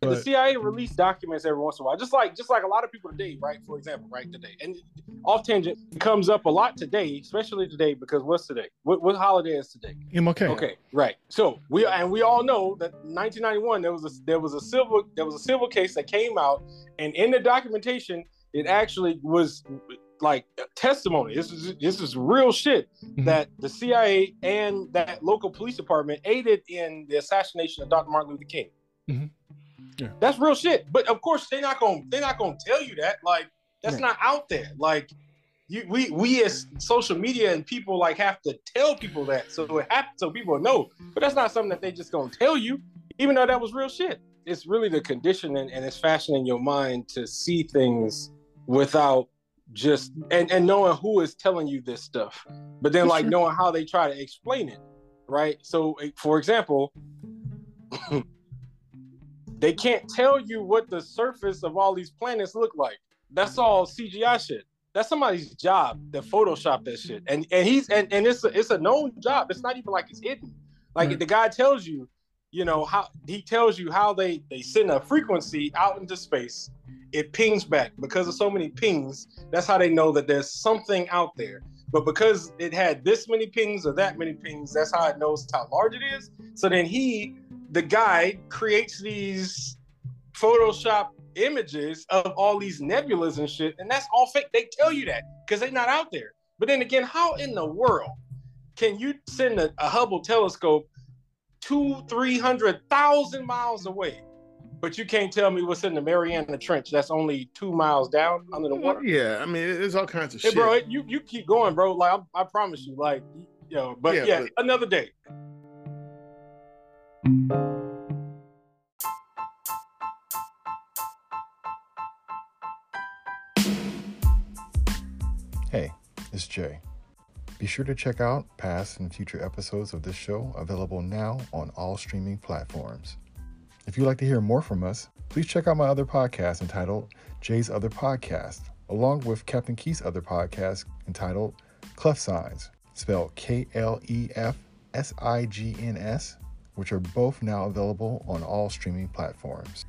but... the CIA release documents every once in a while, just like just like a lot of people today, right? For example, right today, and off tangent comes up a lot today, especially today because what's today? What, what holiday is today? MLK. Okay, right. So we and we all know that 1991 there was a there was a civil there was a civil case that came out, and in the documentation it actually was like testimony. This is this is real shit mm-hmm. that the CIA and that local police department aided in the assassination of Dr. Martin Luther King. Mm-hmm. Yeah. That's real shit. But of course, they're not gonna they're not gonna tell you that. Like that's right. not out there. Like you, we we as social media and people like have to tell people that so it happens so people know. But that's not something that they just gonna tell you, even though that was real shit. It's really the conditioning and it's fashioning your mind to see things without just and and knowing who is telling you this stuff but then like knowing how they try to explain it right so for example they can't tell you what the surface of all these planets look like. That's all cgi shit. That's somebody's job to photoshop that shit. And and he's and, and it's a, it's a known job. It's not even like it's hidden. Like right. the guy tells you you know how he tells you how they they send a frequency out into space. It pings back. Because of so many pings that's how they know that there's something out there. But because it had this many pings or that many pings that's how it knows how large it is. So then he the guy creates these photoshop images of all these nebulas and shit and that's all fake they tell you that because they're not out there but then again how in the world can you send a, a hubble telescope two three hundred thousand miles away but you can't tell me what's in the Mariana Trench. That's only two miles down under the water. Yeah, I mean, there's all kinds of hey, shit, bro. You you keep going, bro. Like I, I promise you, like you know. But yeah, yeah but... another day. Hey, it's Jay. Be sure to check out past and future episodes of this show available now on all streaming platforms. If you'd like to hear more from us, please check out my other podcast entitled Jay's Other Podcast, along with Captain Keith's other podcast entitled Klef Signs, spelled K L E F S I G N S, which are both now available on all streaming platforms.